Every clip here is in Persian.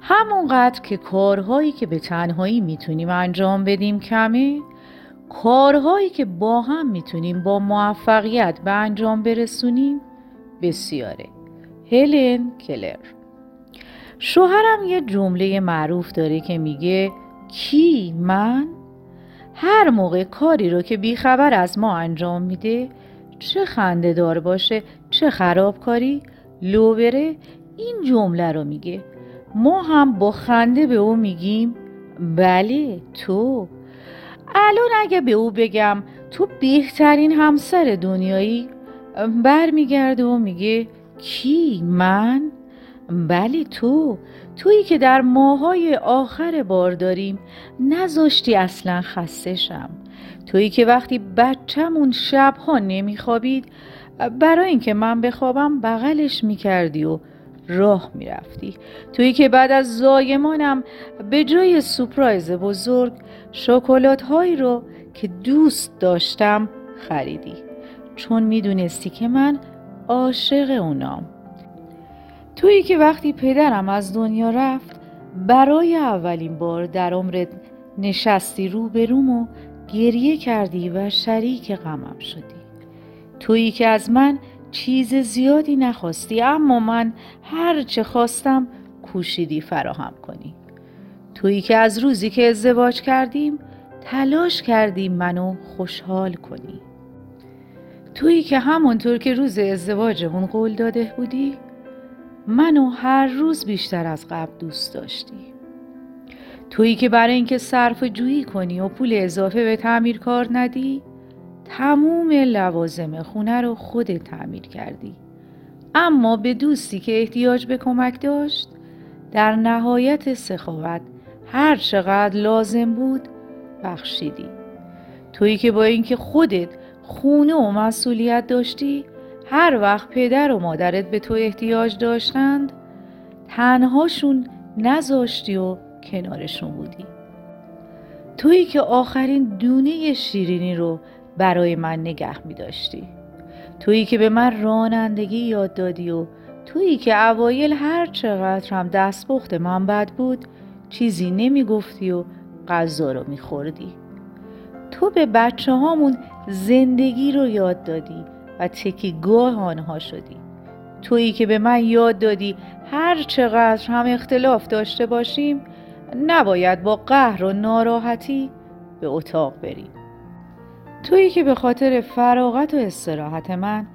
همونقدر که کارهایی که به تنهایی می‌تونیم انجام بدیم کمه کارهایی که با هم می‌تونیم با موفقیت به انجام برسونیم بسیاره. هلن کلر. شوهرم یه جمله معروف داره که میگه کی من؟ هر موقع کاری رو که بیخبر از ما انجام میده چه خنده دار باشه چه خرابکاری لو بره این جمله رو میگه. ما هم با خنده به او میگیم بله تو. الان اگه به او بگم تو بهترین همسر دنیایی برمیگرده و میگه کی من؟ بله تو. تویی که در ماهای آخر بار داریم نذاشتی اصلا خستشم تویی که وقتی بچهمون شبها نمیخوابید برای اینکه من بخوابم بغلش می‌کردی و راه می‌رفتی. تویی که بعد از زایمانم به جای سپرایز بزرگ شکلات هایی رو که دوست داشتم خریدی. چون می‌دونستی که من عاشق اونام. تویی که وقتی پدرم از دنیا رفت برای اولین بار در عمرت نشستی روبروم و گریه کردی و شریک غمم شدی. تویی که از من چیز زیادی نخواستی اما من هر چه خواستم کوشیدی فراهم کنی. تویی که از روزی که ازدواج کردیم تلاش کردی منو خوشحال کنی. تویی که همونطور که روز ازدواجمون قول داده بودی منو هر روز بیشتر از قبل دوست داشتی. تویی که برای اینکه صرف جویی کنی و پول اضافه به تعمیر کار ندی تموم لوازم خونه رو خودت تعمیر کردی. اما به دوستی که احتیاج به کمک داشت در نهایت سخاوت هر چقدر لازم بود بخشیدی. تویی که با اینکه خودت خونه و مسئولیت داشتی هر وقت پدر و مادرت به تو احتیاج داشتند تنهاشون نذاشتی و کنارشون بودی. تویی که آخرین دونه شیرینی رو برای من نگه می داشتی تویی که به من رانندگی یاد دادی و تویی که اوایل هر چقدر هم دستپخت من بد بود چیزی نمی گفتی و غذا رو می خوردی. تو به بچه هامون زندگی رو یاد دادی و تکیگاه آنها شدی. تویی که به من یاد دادی هر چقدر هم اختلاف داشته باشیم نباید با قهر و ناراحتی به اتاق بریم. تویی که به خاطر فراغت و استراحت من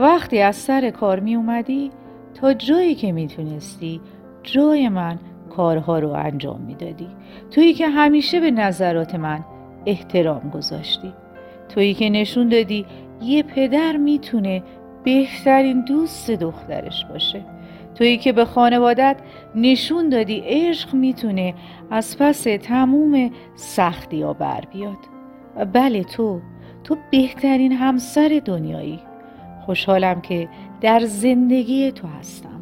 وقتی از سر کار می اومدی تا جایی که می‌تونستی جای من کارها رو انجام می‌دادی تویی که همیشه به نظرات من احترام گذاشتی. تویی که نشون دادی یه پدر می‌تونه بهترین دوست دخترش باشه. تویی که به خانوادت نشون دادی عشق می‌تونه از پس تموم سختی ها بر بیاد. بله تو تو بهترین همسر دنیایی. خوشحالم که در زندگی تو هستم.